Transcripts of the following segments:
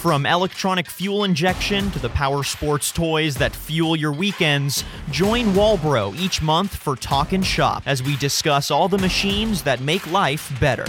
From electronic fuel injection to the power sports toys that fuel your weekends, join Walbro each month for Talking Shop as we discuss all the machines that make life better.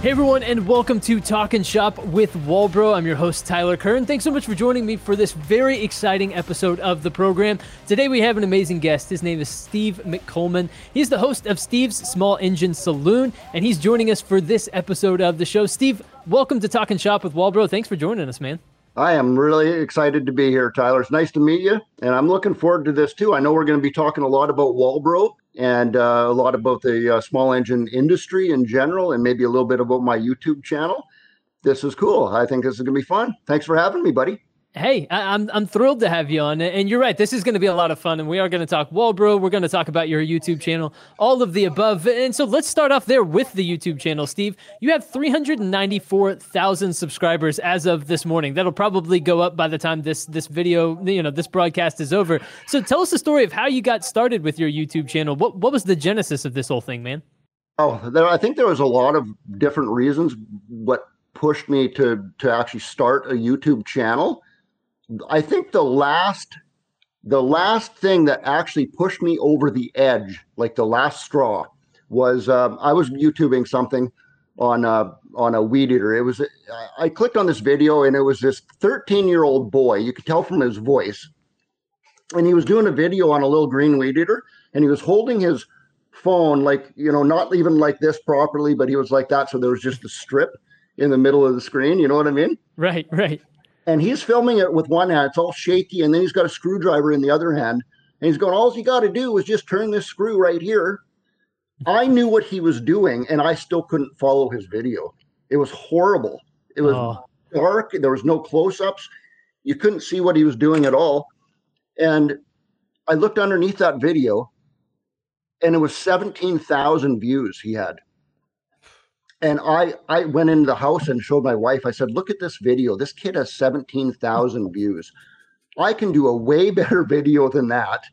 Hey everyone, and welcome to Talking Shop with Walbro. I'm your host Tyler Kern. Thanks so much for joining me for this very exciting episode of the program. Today we have an amazing guest. His name is Steve McColeman. He's the host of Steve's Small Engine Saloon, and he's joining us for this episode of the show. Steve, welcome to Talking Shop with Walbro. Thanks for joining us, man. I am really excited to be here, Tyler. It's nice to meet you, and I'm looking forward to this too. I know we're going to be talking a lot about Walbro and uh, a lot about the uh, small engine industry in general, and maybe a little bit about my YouTube channel. This is cool. I think this is going to be fun. Thanks for having me, buddy. Hey, I, am I'm thrilled to have you on, and you're right. This is going to be a lot of fun, and we are going to talk Walbro. We're going to talk about your YouTube channel, all of the above. And so let's start off there with the YouTube channel, Steve. You have 394,000 subscribers as of this morning. That'll probably go up by the time this this video, you know, this broadcast is over. So tell us the story of how you got started with your YouTube channel. What what was the genesis of this whole thing, man? Oh, there, I think there was a lot of different reasons. What pushed me to to actually start a YouTube channel I think the last the last thing that actually pushed me over the edge, like the last straw, was um, I was YouTubing something on a, uh, on a weed eater. It was I clicked on this video and it was this 13 year old boy. You could tell from his voice, and he was doing a video on a little green weed eater, and he was holding his phone like you know not even like this properly, but he was like that. So there was just a strip in the middle of the screen. You know what I mean? Right, right and he's filming it with one hand. It's all shaky, and then he's got a screwdriver in the other hand, and he's going, "All you got to do is just turn this screw right here." I knew what he was doing, and I still couldn't follow his video. It was horrible. It was oh. dark. There was no close-ups. You couldn't see what he was doing at all. And I looked underneath that video, and it was seventeen thousand views he had and I I went into the house and showed my wife. I said, "Look at this video. This kid has seventeen thousand views. I can do a way better video than that.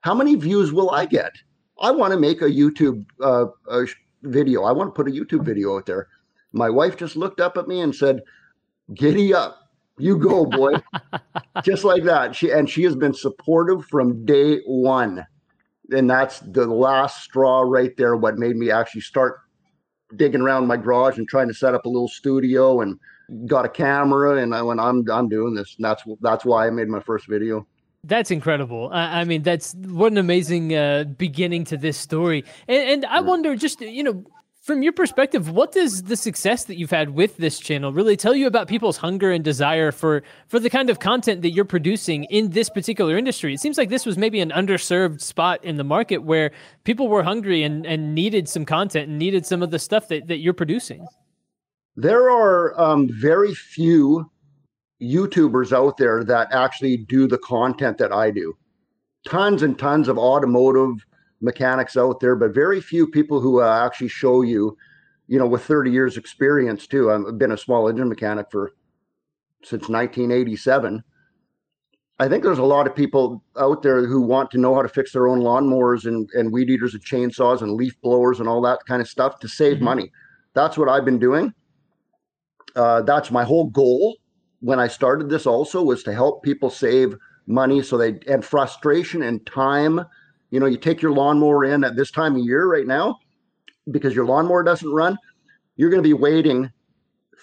How many views will I get? I want to make a YouTube uh, a video. I want to put a YouTube video out there." My wife just looked up at me and said, "Giddy up." You go, boy. just like that. She and she has been supportive from day one. And that's the last straw right there, what made me actually start digging around my garage and trying to set up a little studio and got a camera and I went I'm I'm doing this and that's that's why I made my first video. That's incredible. I, I mean, that's what an amazing uh, beginning to this story. And, and I wonder, just you know, from your perspective, what does the success that you've had with this channel really tell you about people's hunger and desire for for the kind of content that you're producing in this particular industry? It seems like this was maybe an underserved spot in the market where people were hungry and, and needed some content and needed some of the stuff that, that you're producing. There are um, very few YouTubers out there that actually do the content that I do. Tons and tons of automotive mechanics out there, but very few people who uh, actually show you, you know, with 30 years experience too. I've been a small engine mechanic for since 1987. I think there's a lot of people out there who want to know how to fix their own lawnmowers and, and weed eaters and chainsaws and leaf blowers and all that kind of stuff to save mm-hmm. money. That's what I've been doing. Uh, that's my whole goal when I started this also was to help people save money so they and frustration and time you know, you take your lawnmower in at this time of year right now because your lawnmower doesn't run, you're going to be waiting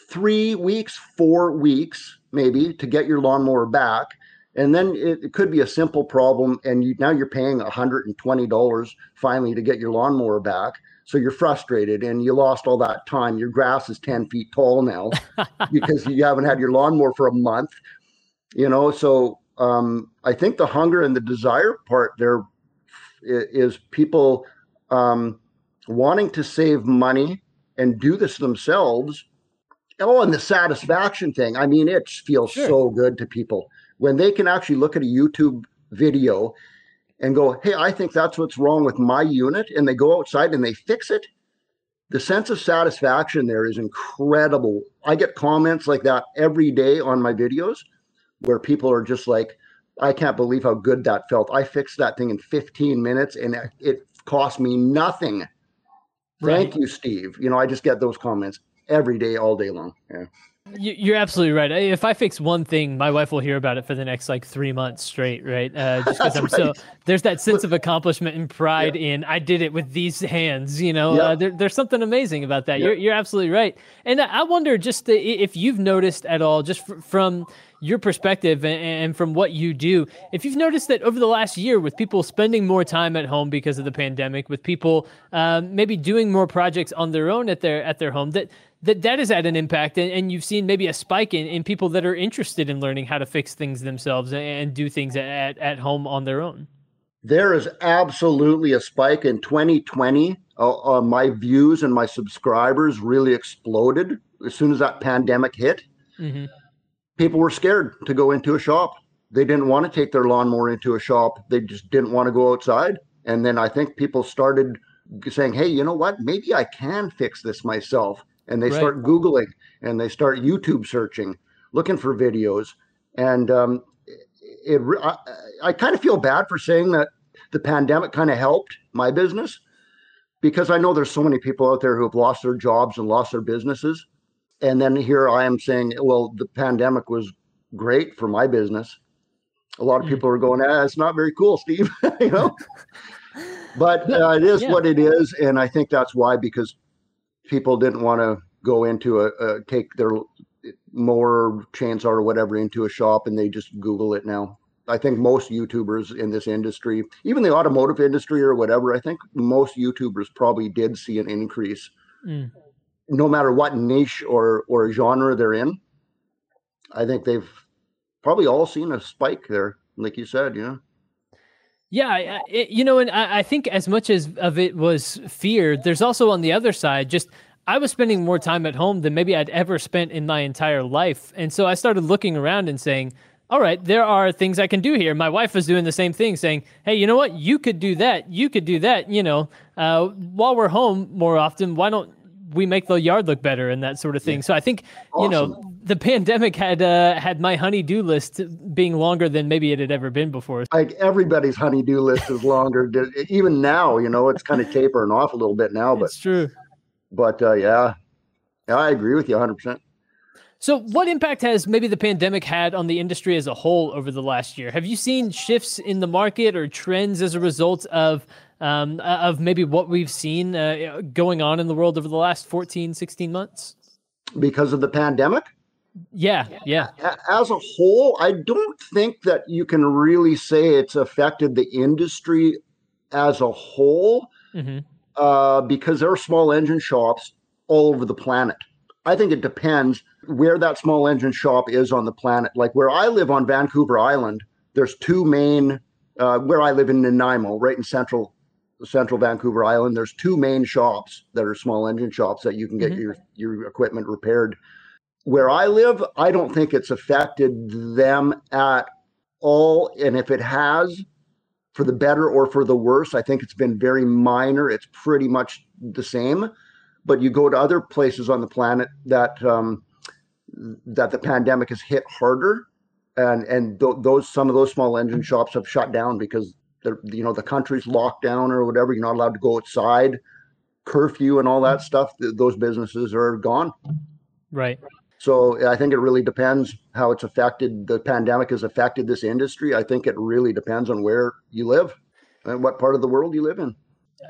three weeks, four weeks, maybe, to get your lawnmower back. And then it, it could be a simple problem, and you, now you're paying $120 finally to get your lawnmower back. So you're frustrated and you lost all that time. Your grass is 10 feet tall now because you haven't had your lawnmower for a month. You know, so um, I think the hunger and the desire part there is people um, wanting to save money and do this themselves. Oh, and the satisfaction thing. I mean, it feels sure. so good to people when they can actually look at a YouTube video and go, Hey, I think that's what's wrong with my unit. And they go outside and they fix it. The sense of satisfaction there is incredible. I get comments like that every day on my videos where people are just like, I can't believe how good that felt. I fixed that thing in 15 minutes and it cost me nothing. Right. Thank you, Steve. You know, I just get those comments every day, all day long. Yeah. You're absolutely right. If I fix one thing, my wife will hear about it for the next like three months straight, right? Uh, just because I'm right. so there's that sense of accomplishment and pride yeah. in I did it with these hands. You know, yeah. uh, there, there's something amazing about that. Yeah. You're you're absolutely right. And I wonder just if you've noticed at all, just from your perspective and, from what you do, if you've noticed that over the last year, with people spending more time at home because of the pandemic, with people um, maybe doing more projects on their own at their at their home, that that that has had an impact and, and you've seen maybe a spike in, in people that are interested in learning how to fix things themselves and, and do things at, at home on their own. There is absolutely a spike in 2020 uh, uh, my views and my subscribers really exploded as soon as that pandemic hit. Mm-hmm. People were scared to go into a shop. They didn't want to take their lawnmower into a shop. They just didn't want to go outside. And then i think people started saying hey you know what? Maybe i can fix this myself. And they right. start googling and they start youtube searching looking for videos. And um, it, I, I kind of feel bad for saying that the pandemic kind of helped my business because i know there's so many people out there who have lost their jobs and lost their businesses and then here i am saying well the pandemic was great for my business a lot of hmm. people are going ah, it's not very cool steve you know but uh, it is yeah. what it is and i think that's why because people didn't want to go into a, a take their more chainsaw or whatever into a shop and they just Google it now. I think most YouTubers in this industry, even the automotive industry or whatever, I think most YouTubers probably did see an increase, mm. No matter what niche or or genre they're in. I think they've probably all seen a spike there, like you said, you know. Yeah, it, you know, and I, I think as much as of it was fear, there's also on the other side just I was spending more time at home than maybe I'd ever spent in my entire life, and so I started looking around and saying, "All right, there are things I can do here." My wife was doing the same thing, saying, "Hey, you know what? You could do that. You could do that. You know, uh, while we're home more often, why don't we make the yard look better and that sort of thing?" Yeah. So I think awesome. you know the pandemic had uh, had my honey-do list being longer than maybe it had ever been before. Like everybody's honey-do list is longer. Even now, you know, it's kind of tapering off a little bit now. But it's true. But uh, yeah, yeah, I agree with you 100. percent so, what impact has maybe the pandemic had on the industry as a whole over the last year? Have you seen shifts in the market or trends as a result of um, of maybe what we've seen uh, going on in the world over the last 14, 16 months? Because of the pandemic? Yeah, yeah. As a whole, I don't think that you can really say it's affected the industry as a whole mm-hmm. uh, because there are small engine shops all over the planet. I think it depends where that small engine shop is on the planet. Like where I live on Vancouver Island, there's two main. Uh, where I live in Nanaimo, right in central central Vancouver Island, there's two main shops that are small engine shops that you can get mm-hmm. your your equipment repaired where I live, I don't think it's affected them at all. And if it has, for the better or for the worse, I think it's been very minor. It's pretty much the same. But you go to other places on the planet that um, that the pandemic has hit harder, and and th- those some of those small engine shops have shut down because they're you know the country's locked down or whatever. You're not allowed to go outside, curfew and all that stuff. Th- those businesses are gone. Right. So I think it really depends how it's affected. The pandemic has affected this industry. I think it really depends on where you live and what part of the world you live in.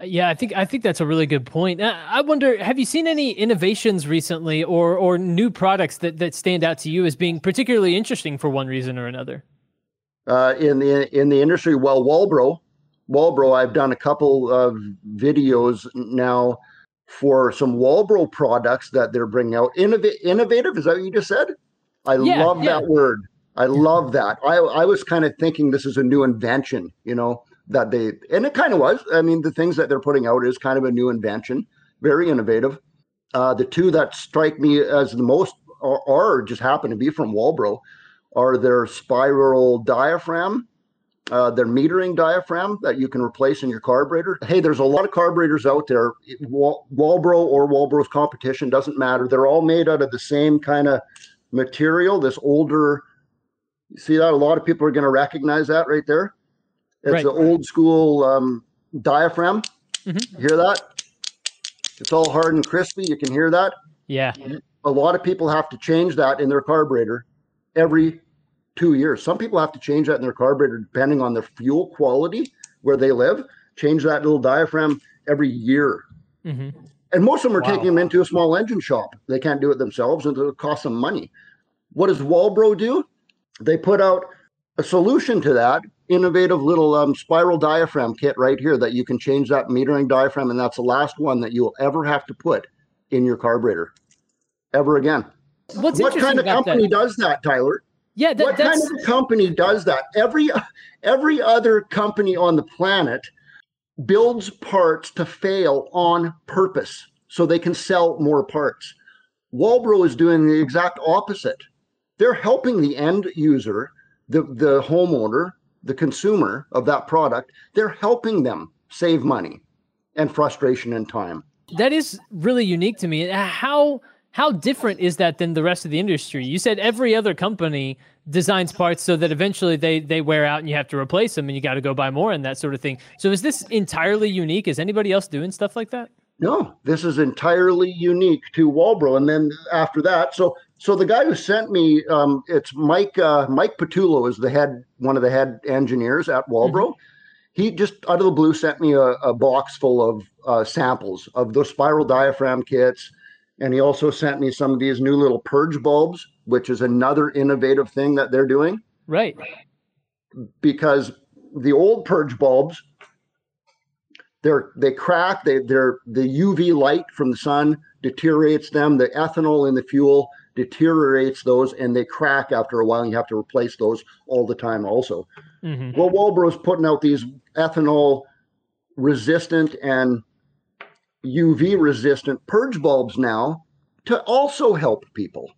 Yeah, I think I think that's a really good point. Uh, I wonder, have you seen any innovations recently, or or new products that that stand out to you as being particularly interesting for one reason or another? Uh, in the in the industry, well, Walbro, Walbro, I've done a couple of videos now for some Walbro products that they're bringing out. Innov- innovative, is that what you just said? I yeah, love yeah. that word. I love that. I, I was kind of thinking this is a new invention, you know, that they, and it kind of was. I mean, the things that they're putting out is kind of a new invention, very innovative. Uh, the two that strike me as the most, are, or just happen to be from Walbro, are their spiral diaphragm uh, their metering diaphragm that you can replace in your carburetor. Hey, there's a lot of carburetors out there. Wal- Walbro or Walbro's competition doesn't matter. They're all made out of the same kind of material. This older, you see that? A lot of people are going to recognize that right there. It's right. an old school um, diaphragm. Mm-hmm. hear that? It's all hard and crispy. You can hear that. Yeah. A lot of people have to change that in their carburetor every two years. Some people have to change that in their carburetor depending on the fuel quality where they live. Change that little diaphragm every year. hmm And most of them are Wow. taking them into a small engine shop. They can't do it themselves, and it'll cost them money. What does Walbro do? They put out a solution to that innovative little um, spiral diaphragm kit right here that you can change that metering diaphragm, and that's the last one that you will ever have to put in your carburetor ever again. What's what kind of company that? does that, Tyler? Yeah, that, what kind of company does that? Every every other company on the planet builds parts to fail on purpose so they can sell more parts. Walbro is doing the exact opposite. They're helping the end user, the, the homeowner, the consumer of that product, they're helping them save money and frustration and time. that is really unique to me. How how different is that than the rest of the industry? You said every other company designs parts so that eventually they they wear out and you have to replace them and you got to go buy more and that sort of thing. So is this entirely unique? Is anybody else doing stuff like that? No, this is entirely unique to Walbro. And then after that, so so the guy who sent me, um, it's Mike uh, Mike Patullo is the head one of the head engineers at Walbro. He just out of the blue sent me a, a box full of uh, samples of those spiral diaphragm kits, and he also sent me some of these new little purge bulbs, which is another innovative thing that they're doing. Right. because the old purge bulbs they're they crack they they're the uv light from the sun deteriorates them. The ethanol in the fuel deteriorates those and they crack after a while. And you have to replace those all the time also. Hmm well walbro's putting out these ethanol resistant and uv resistant purge bulbs now to also help people.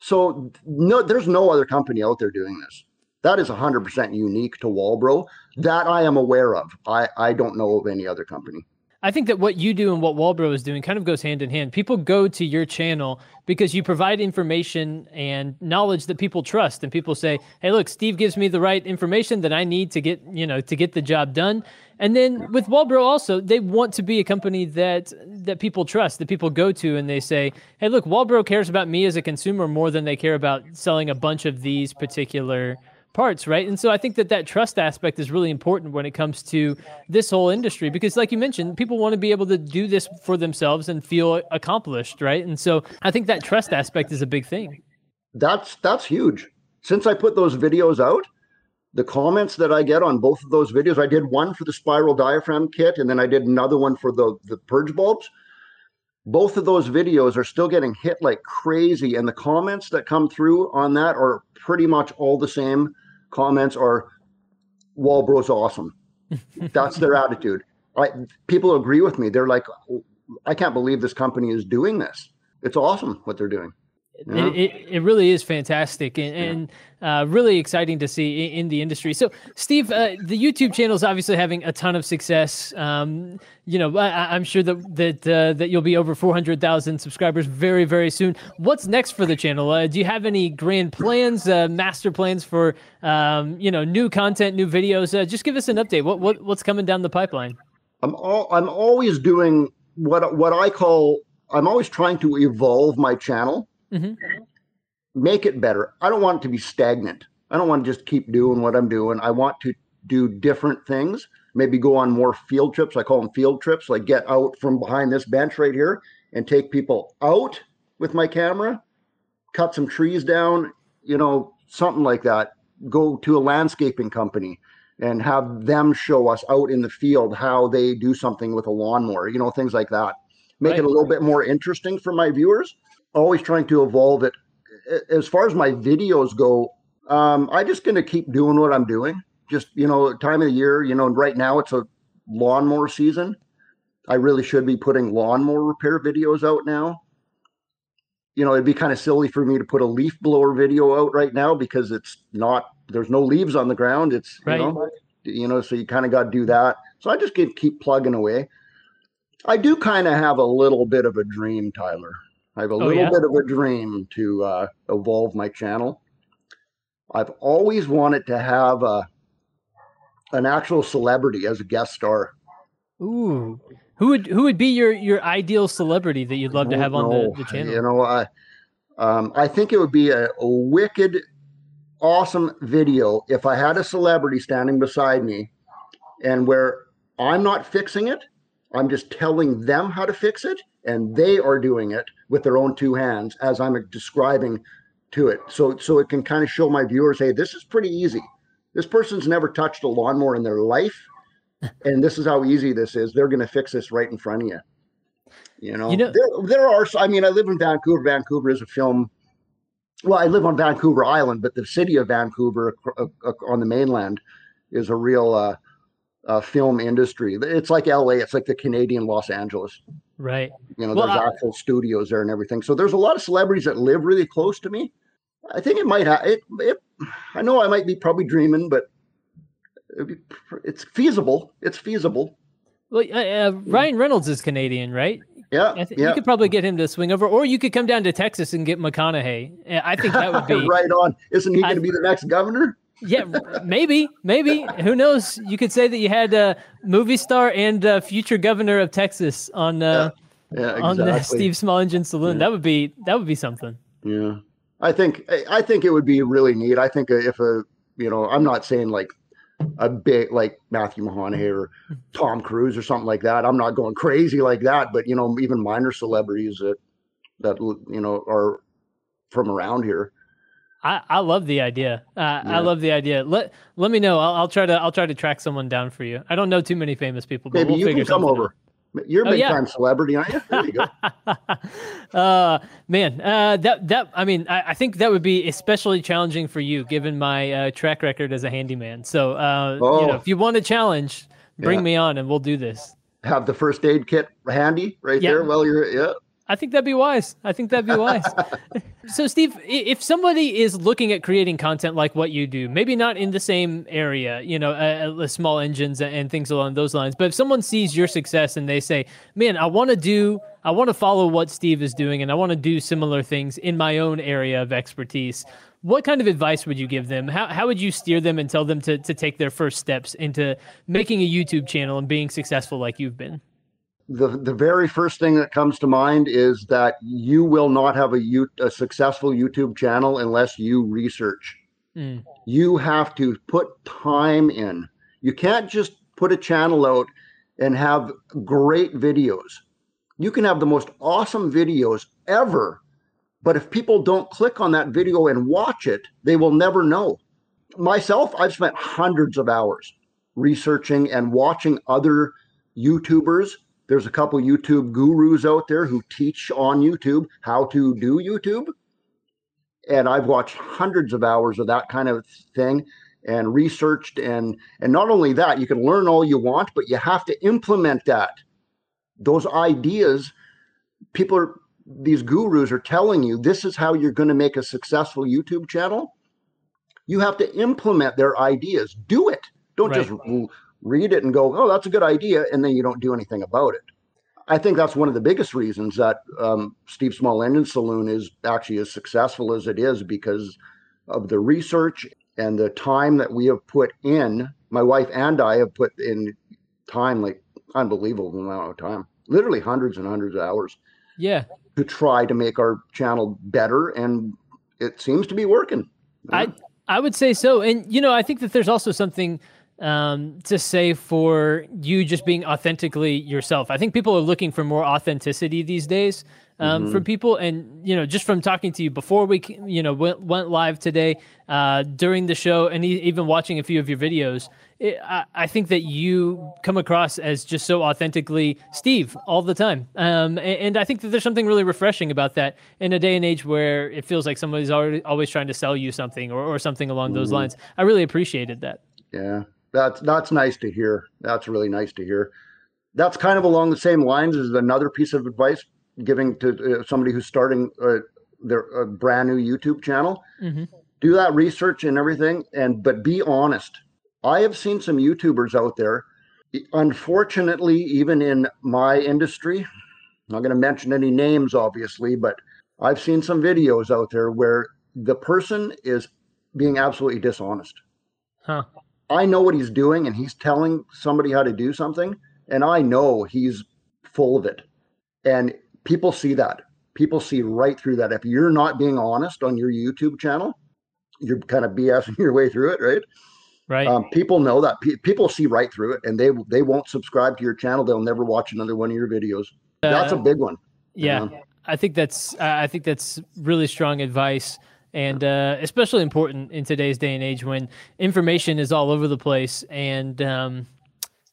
So no there's no other company out there doing this. That is 100% unique to walbro. That i am aware of. I i don't know of any other company I think that what you do and what Walbro is doing kind of goes hand in hand. People go to your channel because you provide information and knowledge that people trust, and people say, "Hey, look, Steve gives me the right information that I need to get, you know, to get the job done." And then with Walbro, also, they want to be a company that that people trust, that people go to, and they say, "Hey, look, Walbro cares about me as a consumer more than they care about selling a bunch of these particular." Parts, right? And so I think that that trust aspect is really important when it comes to this whole industry because, like you mentioned, people want to be able to do this for themselves and feel accomplished, right? And so I think that trust aspect is a big thing. that's that's huge since i put those videos out the comments that i get on both of those videos i did one for the spiral diaphragm kit and then i did another one for the the purge bulbs both of those videos are still getting hit like crazy and the comments that come through on that are pretty much all the same comments are walbro's awesome. That's their attitude. I, people agree with me. They're like oh, i can't believe this company is doing this. It's awesome what they're doing Yeah. It, it, it really is fantastic and, and uh, really exciting to see in, in the industry. So, Steve, uh, the YouTube channel is obviously having a ton of success. Um, you know, I, I'm sure that that uh, that you'll be over 400,000 subscribers very, very soon. What's next for the channel? Uh, do you have any grand plans, uh, master plans for um, you know new content, new videos? Uh, just give us an update. What what what's coming down the pipeline? I'm all I'm always doing what what I call I'm always trying to evolve my channel, Mhm. make it better. I don't want it to be stagnant. I don't want to just keep doing what I'm doing. I want to do different things. Maybe go on more field trips. I call them field trips. Like get out from behind this bench right here and take people out with my camera, cut some trees down, you know, something like that. Go to a landscaping company and have them show us out in the field how they do something with a lawnmower, you know, things like that. Make Right. it a little bit more interesting for my viewers. Always trying to evolve it. As far as my videos go, um, I just gonna keep doing what I'm doing. Just you know, time of the year, you know, right now it's a lawnmower season. I really should be putting lawnmower repair videos out now. You know, it'd be kind of silly for me to put a leaf blower video out right now because it's not there's no leaves on the ground. It's Right. you know, you know, so you kind of got to do that. So I just get keep plugging away. I do kind of have a little bit of a dream, Tyler. I have a little yeah? bit of a dream to uh, evolve my channel. I've always wanted to have a, an actual celebrity as a guest star. Ooh, Who would who would be your your ideal celebrity that you'd love to have on the, the channel? You know, I um, I think it would be a, a wicked, awesome video if I had a celebrity standing beside me, and where I'm not fixing it, I'm just telling them how to fix it, and they are doing it with their own two hands as I'm describing to it. So so it can kind of show my viewers, hey, this is pretty easy. This person's never touched a lawnmower in their life and this is how easy this is. They're going to fix this right in front of you. You know, you know there, there are. I mean, I live in Vancouver. Vancouver is a film. Well, I live on Vancouver Island, but the city of Vancouver uh, uh, on the mainland is a real uh, uh, film industry. It's like LA. It's like the Canadian Los Angeles. Right. You know, well, there's I, actual studios there and everything. So there's a lot of celebrities that live really close to me. I think it might have it, it. I know I might be probably dreaming, but be, it's feasible. It's feasible. Well, uh, uh, Ryan Reynolds is Canadian, right? Yeah, th- yeah. You could probably get him to swing over, or you could come down to Texas and get McConaughey. I think that would be right on. Isn't he going to be the next governor? Yeah, maybe, maybe. Who knows? You could say that you had a movie star and a future governor of Texas on uh, yeah. Yeah, exactly. on the Steve Small Engine Saloon. Yeah. That would be that would be something. Yeah, I think I think it would be really neat. I think if a you know, I'm not saying like a big like Matthew McConaughey or Tom Cruise or something like that. I'm not going crazy like that, but you know, even minor celebrities that that you know are from around here. I, I love the idea. Uh, yeah. I love the idea. Let let me know. I'll, I'll, try to I'll try to track someone down for you. I don't know too many famous people, but maybe we'll you can come over. Out. You're a oh, big yeah. time celebrity, aren't you? There you go. uh, man, uh, that that I mean, I, I, think that would be especially challenging for you, given my uh, track record as a handyman. So, uh, oh. you know, oh. if you want a challenge, bring yeah. me on, and we'll do this. Have the first aid kit handy right yeah. there while you're yeah. I think that'd be wise. I think that'd be wise. so, Steve, if somebody is looking at creating content like what you do, maybe not in the same area, you know, uh, small engines and things along those lines, but if someone sees your success and they say, man, I want to do, I want to follow what Steve is doing and I want to do similar things in my own area of expertise, what kind of advice would you give them? How, how would you steer them and tell them to, to take their first steps into making a YouTube channel and being successful like you've been? The the very first thing that comes to mind is that you will not have a, U, a successful YouTube channel unless you research. Mm. You have to put time in. You can't just put a channel out and have great videos. You can have the most awesome videos ever, but if people don't click on that video and watch it, they will never know. Myself, I've spent hundreds of hours researching and watching other YouTubers there's a couple YouTube gurus out there who teach on YouTube how to do YouTube. And I've watched hundreds of hours of that kind of thing and researched and and not only that, you can learn all you want, but you have to implement that. Those ideas, people are these gurus are telling you this is how you're going to make a successful YouTube channel. You have to implement their ideas. Do it. Don't right. just read it and go, oh, that's a good idea, and then you don't do anything about it. I think that's one of the biggest reasons that um, Steve Small Engine Saloon is actually as successful as it is because of the research and the time that we have put in. My wife and I have put in time, like unbelievable amount of time, literally hundreds and hundreds of hours. Yeah. To try to make our channel better, and it seems to be working. I I would say so, and you know I think that there's also something um, to say for you just being authentically yourself. I think people are looking for more authenticity these days um, mm-hmm. from people, and you know, just from talking to you before we, you know, went, went live today uh, during the show, and even watching a few of your videos. It, I, I, think that you come across as just so authentically Steve all the time, um, and, and, I think that there's something really refreshing about that in a day and age where it feels like somebody's already always trying to sell you something or, or something along mm-hmm. those lines. I really appreciated that. Yeah, that's that's nice to hear. That's really nice to hear. That's kind of along the same lines as another piece of advice giving to uh, somebody who's starting uh, their a brand new YouTube channel. Mm-hmm. Do that research and everything, and but be honest. I have seen some YouTubers out there. Unfortunately, even in my industry, I'm not going to mention any names, obviously, but I've seen some videos out there where the person is being absolutely dishonest. Huh. I know what he's doing and he's telling somebody how to do something. And I know he's full of it. And people see that. People see right through that. If you're not being honest on your YouTube channel, you're kind of BSing your way through it, right? Right. Um, people know that. P- people see right through it, and they they won't subscribe to your channel. They'll never watch another one of your videos. That's a Uh, big one. Yeah, Um, I think that's I think that's really strong advice, and uh, especially important in today's day and age when information is all over the place, and um,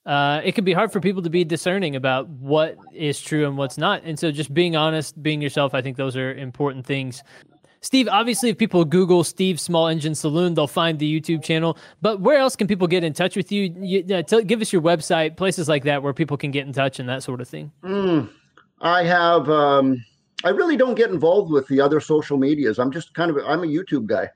uh, it can be hard for people to be discerning about what is true and what's not. And so, just being honest, being yourself, I think those are important things. Steve, obviously, if people Google Steve Small Engine Saloon, they'll find the YouTube channel. But where else can people get in touch with you? you uh, tell, give us your website, places like that where people can get in touch and that sort of thing. Mm, I have. Um, I really don't get involved with the other social medias. I'm just kind of. I'm a YouTube guy.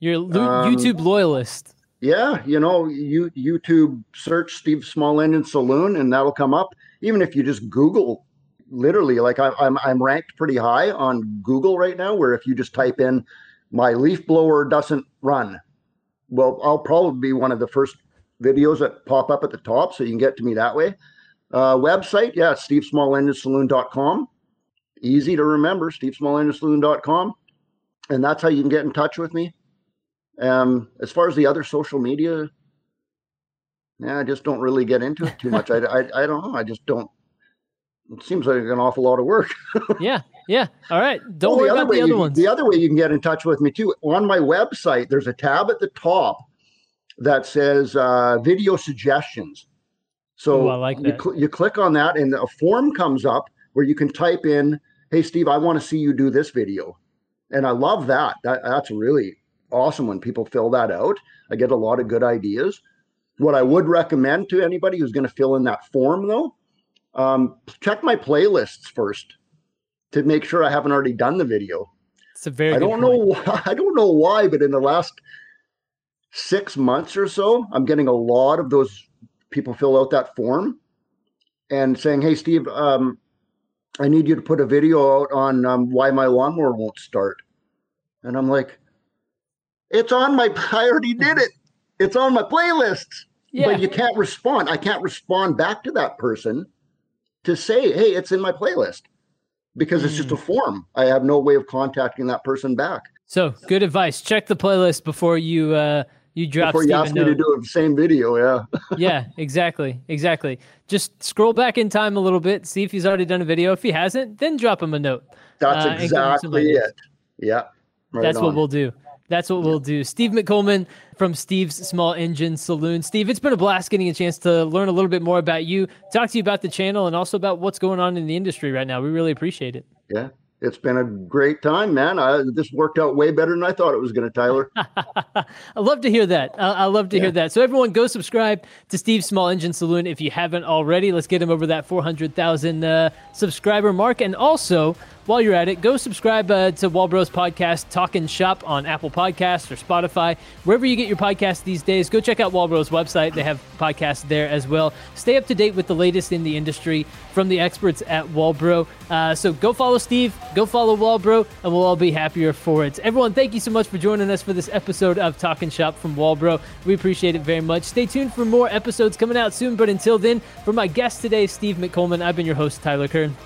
You're a lo- Um, YouTube loyalist. Yeah, you know, you YouTube search Steve Small Engine Saloon, and that'll come up. Even if you just Google, literally, like I, I'm I'm ranked pretty high on Google right now. Where if you just type in my leaf blower doesn't run, well, I'll probably be one of the first videos that pop up at the top, so you can get to me that way. Uh, website, yeah, stevesmallenginesaloon.com. Easy to remember, stevesmallenginesaloon.com. And that's how you can get in touch with me. Um, as far as the other social media, yeah, I just don't really get into it too much. I, I, I don't know. I just don't. It seems like an awful lot of work. yeah, yeah. All right. Don't Oh, worry other about the other you, ones. The other way you can get in touch with me too on my website. There's a tab at the top that says uh, video suggestions. So Ooh, I like you, cl- you click on that, and a form comes up where you can type in, "Hey Steve, I want to see you do this video," and I love that. That that's really awesome when people fill that out. I get a lot of good ideas. What I would recommend to anybody who's going to fill in that form, though, um, check my playlists first to make sure I haven't already done the video. It's a very I don't point. know. Why, I don't know why, but in the last six months or so, I'm getting a lot of those people fill out that form and saying, "Hey, Steve, um, I need you to put a video out on um, why my lawnmower won't start." And I'm like, "It's on my. I already did it. It's on my playlist." Yeah. But you can't respond. I can't respond back to that person to say, "Hey, it's in my playlist," because it's Hmm. just a form. I have no way of contacting that person back. So good advice. Check the playlist before you uh you drop Before you Steve a ask me to do the same video, yeah. yeah, exactly, exactly. Just scroll back in time a little bit, see if he's already done a video. If he hasn't, then drop him a note. That's Uh, and give him some exactly it. Yeah. right That's what we'll do. That's what we'll do. Steve McColeman from Steve's Small Engine Saloon. Steve, it's been a blast getting a chance to learn a little bit more about you, talk to you about the channel, and also about what's going on in the industry right now. We really appreciate it. Yeah. It's been a great time, man. I, this worked out way better than I thought it was going to, Tyler. I love to hear that. I, I love to Yeah. hear that. So everyone, go subscribe to Steve's Small Engine Saloon if you haven't already. Let's get him over that 400,000 uh, subscriber mark. And also, while you're at it, go subscribe uh, to Walbros Podcast Talking Shop on Apple Podcasts or Spotify, wherever you get your podcasts these days. Go check out Walbros website; they have podcasts there as well. Stay up to date with the latest in the industry from the experts at Walbro. Uh, so go follow Steve, go follow Walbro, and we'll all be happier for it. Everyone, thank you so much for joining us for this episode of Talking Shop from Walbro. We appreciate it very much. Stay tuned for more episodes coming out soon. But until then, for my guest today, Steve McColeman, I've been your host, Tyler Kern.